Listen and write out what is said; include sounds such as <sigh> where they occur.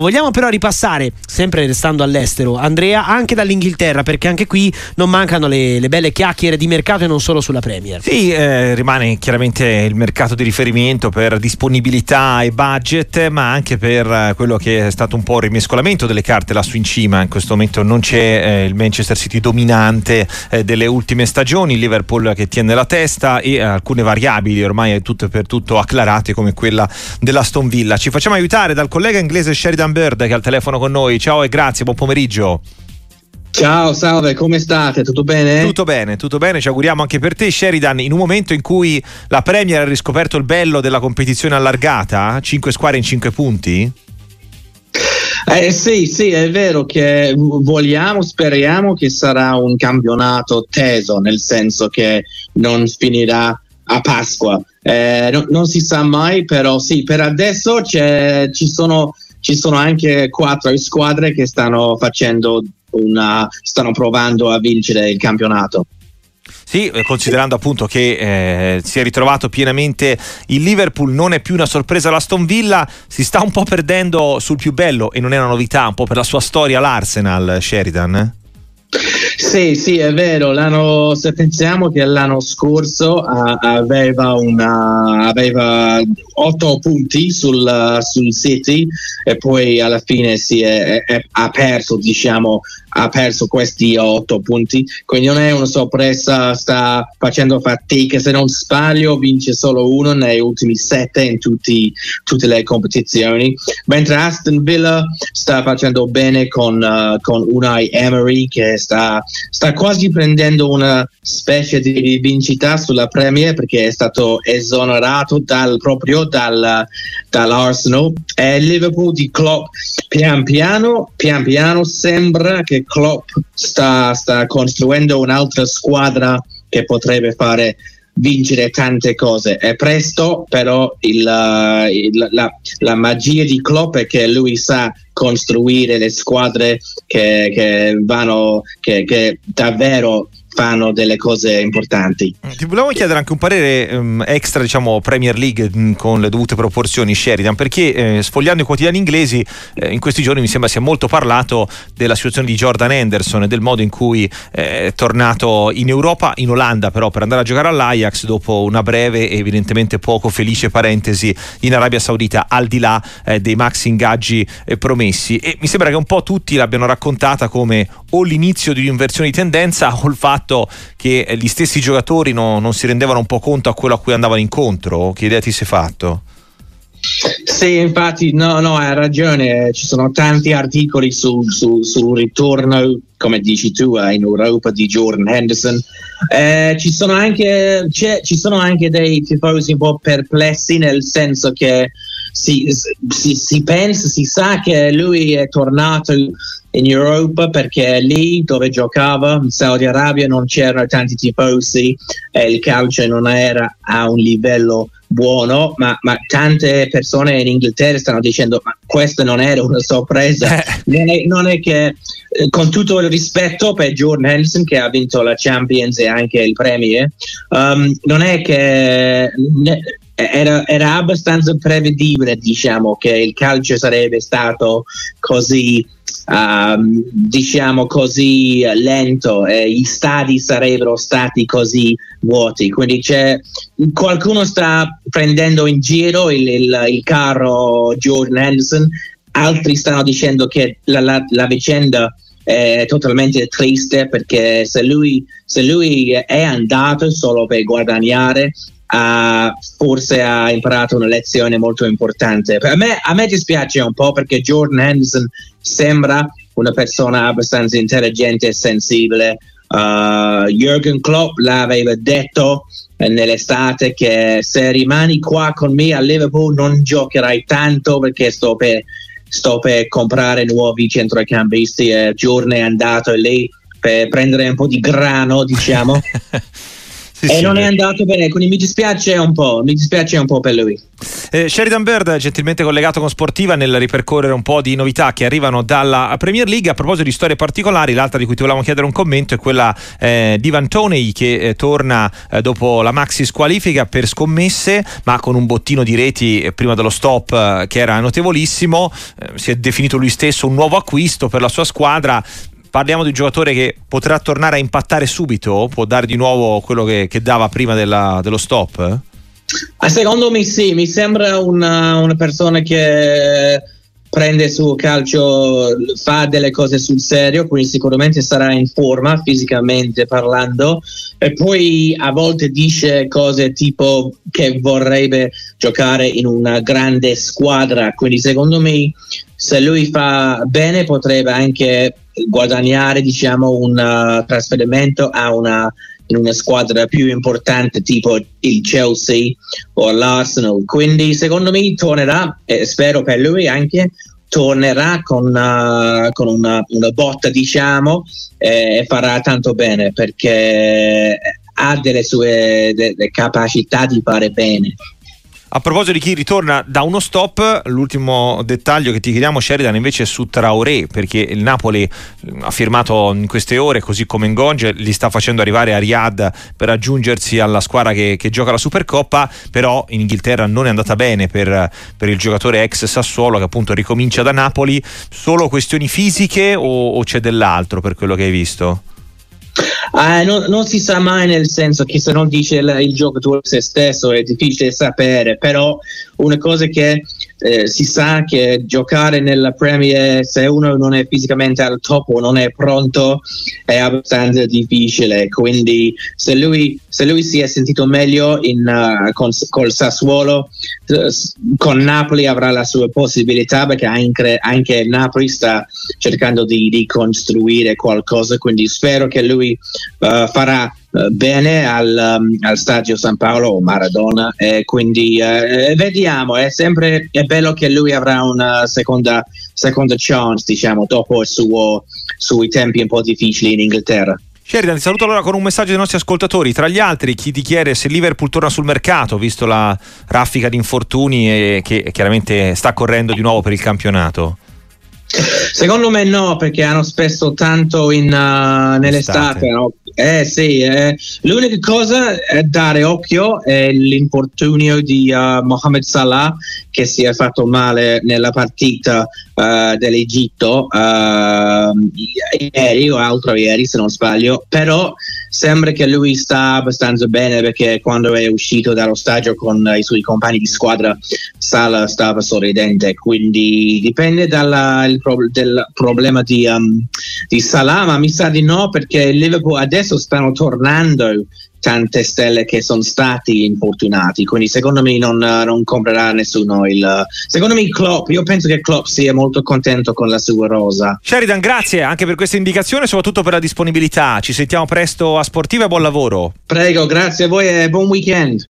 Vogliamo però ripassare, sempre restando all'estero, Andrea, anche dall'Inghilterra, perché anche qui non mancano le, le belle chiacchiere di mercato e non solo sulla Premier. Sì, eh, rimane chiaramente il mercato di riferimento per disponibilità e budget, ma anche per eh, quello che è stato un po' il rimescolamento delle carte lassù in cima. In questo momento non c'è eh, il Manchester City dominante eh, delle ultime stagioni, il Liverpool che tiene la testa e alcune variabili ormai tutto e per tutto acclarate come quella dell'Aston Villa. Ci facciamo aiutare dal collega inglese Sheridan Bird che è al telefono con noi. Ciao e grazie, buon pomeriggio. Ciao, salve, come state? Tutto bene? Tutto bene, tutto bene, ci auguriamo anche per te Sheridan, in un momento in cui la Premier ha riscoperto il bello della competizione allargata, 5 squadre in 5 punti? Eh, sì, sì, è vero che vogliamo, speriamo che sarà un campionato teso, nel senso che non finirà a Pasqua. Eh, no, non si sa mai, però sì, per adesso ci sono ci sono anche quattro squadre che stanno facendo una, stanno provando a vincere il campionato. Sì, eh, considerando appunto che eh, si è ritrovato pienamente il Liverpool, non è più una sorpresa l'Aston Villa, si sta un po' perdendo sul più bello e non è una novità, un po' per la sua storia l'Arsenal, Sheridan. Eh? Sì, sì, è vero. L'anno, se pensiamo che l'anno scorso aveva, una, aveva 8 punti sul, sul, City e poi alla fine si è, è, ha perso, diciamo, ha perso questi 8 punti. Quindi non è una sorpresa, sta facendo fatica. Se non sbaglio, vince solo uno negli ultimi 7 in tutti, tutte le competizioni. Mentre Aston Villa sta facendo bene con, uh, con Unai Emery che sta, sta quasi prendendo una specie di vincita sulla Premier perché è stato esonerato dal, proprio dal, dall'Arsenal e Liverpool di Klopp pian piano, pian piano sembra che Klopp sta, sta costruendo un'altra squadra che potrebbe fare vincere tante cose. È presto, però il, il, la, la, magia di Klopp è che lui sa costruire le squadre che, che vanno, che, che davvero fanno delle cose importanti. Mm, ti volevo chiedere anche un parere um, extra, diciamo, Premier League um, con le dovute proporzioni, Sheridan, perché eh, sfogliando i quotidiani inglesi eh, in questi giorni mi sembra sia molto parlato della situazione di Jordan Henderson e del modo in cui eh, è tornato in Europa, in Olanda però per andare a giocare all'Ajax dopo una breve e evidentemente poco felice parentesi in Arabia Saudita, al di là eh, dei max ingaggi eh, promessi. E mi sembra che un po' tutti l'abbiano raccontata come o l'inizio di un'inversione di tendenza o il fatto fatto che gli stessi giocatori no, non si rendevano un po' conto a quello a cui andavano incontro? Che idea ti sei fatto? Sì, infatti, no, no, hai ragione. Ci sono tanti articoli sul, sul, sul ritorno, come dici tu, eh, in Europa di Jordan Henderson. Eh, ci, sono anche, ci, sono anche, dei tifosi un po' perplessi, nel senso che si, si, si pensa, si sa che lui è tornato in Europa perché lì dove giocava in Saudi Arabia non c'erano tanti tifosi e il calcio non era a un livello buono ma, ma tante persone in Inghilterra stanno dicendo ma questa non era una sorpresa eh. non, è, non, è, che eh, con tutto il rispetto per Jordan Henderson che ha vinto la Champions e anche il Premier um, non è che ne, era, era, abbastanza prevedibile diciamo che il calcio sarebbe stato così um, diciamo così lento e gli stadi sarebbero stati così vuoti. Quindi qualcuno sta prendendo in giro il, il, il carro Jordan Henderson altri stanno dicendo che la, la, la vicenda è totalmente triste perché se lui, se lui è andato solo per guadagnare Uh, forse ha imparato una lezione molto importante. A me, a me dispiace un po' perché Jordan Henderson sembra una persona abbastanza intelligente e sensibile. Uh, Jürgen Klopp l'aveva detto nell'estate che se rimani qua con me a Liverpool non giocherai tanto perché sto per, sto per comprare nuovi centrocampisti e Jordan è andato lì per prendere un po' di grano, diciamo. <laughs> Sì, e sì, non è andato bene, quindi mi dispiace un po', mi dispiace un po' per lui. Eh, Sheridan Bird, gentilmente collegato con Sportiva nel ripercorrere un po' di novità che arrivano dalla Premier League. A proposito di storie particolari, l'altra di cui ti volevamo chiedere un commento è quella eh, di Van Toney che eh, torna eh, dopo la maxi squalifica per scommesse, ma con un bottino di reti eh, prima dello stop eh, che era notevolissimo. si è definito lui stesso un nuovo acquisto per la sua squadra parliamo di un giocatore che potrà tornare a impattare subito? Può dare di nuovo quello che, che dava prima della, dello stop? Secondo me sì, mi sembra una, una persona che prende suo calcio, fa delle cose sul serio, quindi sicuramente sarà in forma fisicamente parlando e poi a volte dice cose tipo che vorrebbe giocare in una grande squadra, quindi secondo me se lui fa bene potrebbe anche guadagnare diciamo un uh, trasferimento a una in una squadra più importante tipo il Chelsea o l'Arsenal. Quindi secondo me tornerà, e spero per lui anche, tornerà con, uh, con una, una, botta diciamo e farà tanto bene perché ha delle sue delle capacità di fare bene a proposito di chi ritorna da uno stop, l'ultimo dettaglio che ti chiediamo Sheridan invece è su Traoré, perché il Napoli ha firmato in queste ore, così come Ngonge, li sta facendo arrivare a Riyadh per aggiungersi alla squadra che, che gioca la Supercoppa, però in Inghilterra non è andata bene per, per, il giocatore ex Sassuolo che appunto ricomincia da Napoli. Solo questioni fisiche o, o c'è dell'altro per quello che hai visto? Uh, non, non, si sa mai nel senso che se non dice il, il giocatore se stesso è difficile sapere, però una cosa che eh, si sa che giocare nella Premier se uno non è fisicamente al top o non è pronto è abbastanza difficile. Quindi se lui, se lui si è sentito meglio in, uh, con, col Sassuolo con Napoli avrà la sua possibilità perché anche, anche Napoli sta cercando di, di, costruire qualcosa. Quindi spero che lui uh, farà eh, bene al, um, al, stadio San Paolo o Maradona e quindi uh, vediamo è sempre è bello che lui avrà una seconda, seconda chance diciamo dopo suo sui tempi un po' difficili in Inghilterra Sheridan, saluto allora con un messaggio dei nostri ascoltatori. Tra gli altri, chi ti chiede se Liverpool torna sul mercato, visto la raffica di infortuni e che chiaramente sta correndo di nuovo per il campionato. Secondo me no, perché hanno spesso tanto in, uh, nell'estate. No? Eh sì, eh. l'unica cosa è dare occhio è l'infortunio di uh, Mohamed Salah che si è fatto male nella partita uh, dell'Egitto ieri o altro ieri se non sbaglio, però sembra che lui sta abbastanza bene perché quando è uscito dallo stadio con i suoi compagni di squadra Salah stava sorridente, quindi dipende dal pro- problema di, um, di Salah, ma mi sa di no perché il Liverpool adesso stanno tornando tante stelle che sono stati infortunati quindi secondo me non, non comprerà nessuno il secondo me Klopp io penso che Klopp sia molto contento con la sua rosa. Sheridan grazie anche per questa indicazione soprattutto per la disponibilità. Ci sentiamo presto a Sportiva e buon lavoro. Prego grazie a voi e buon weekend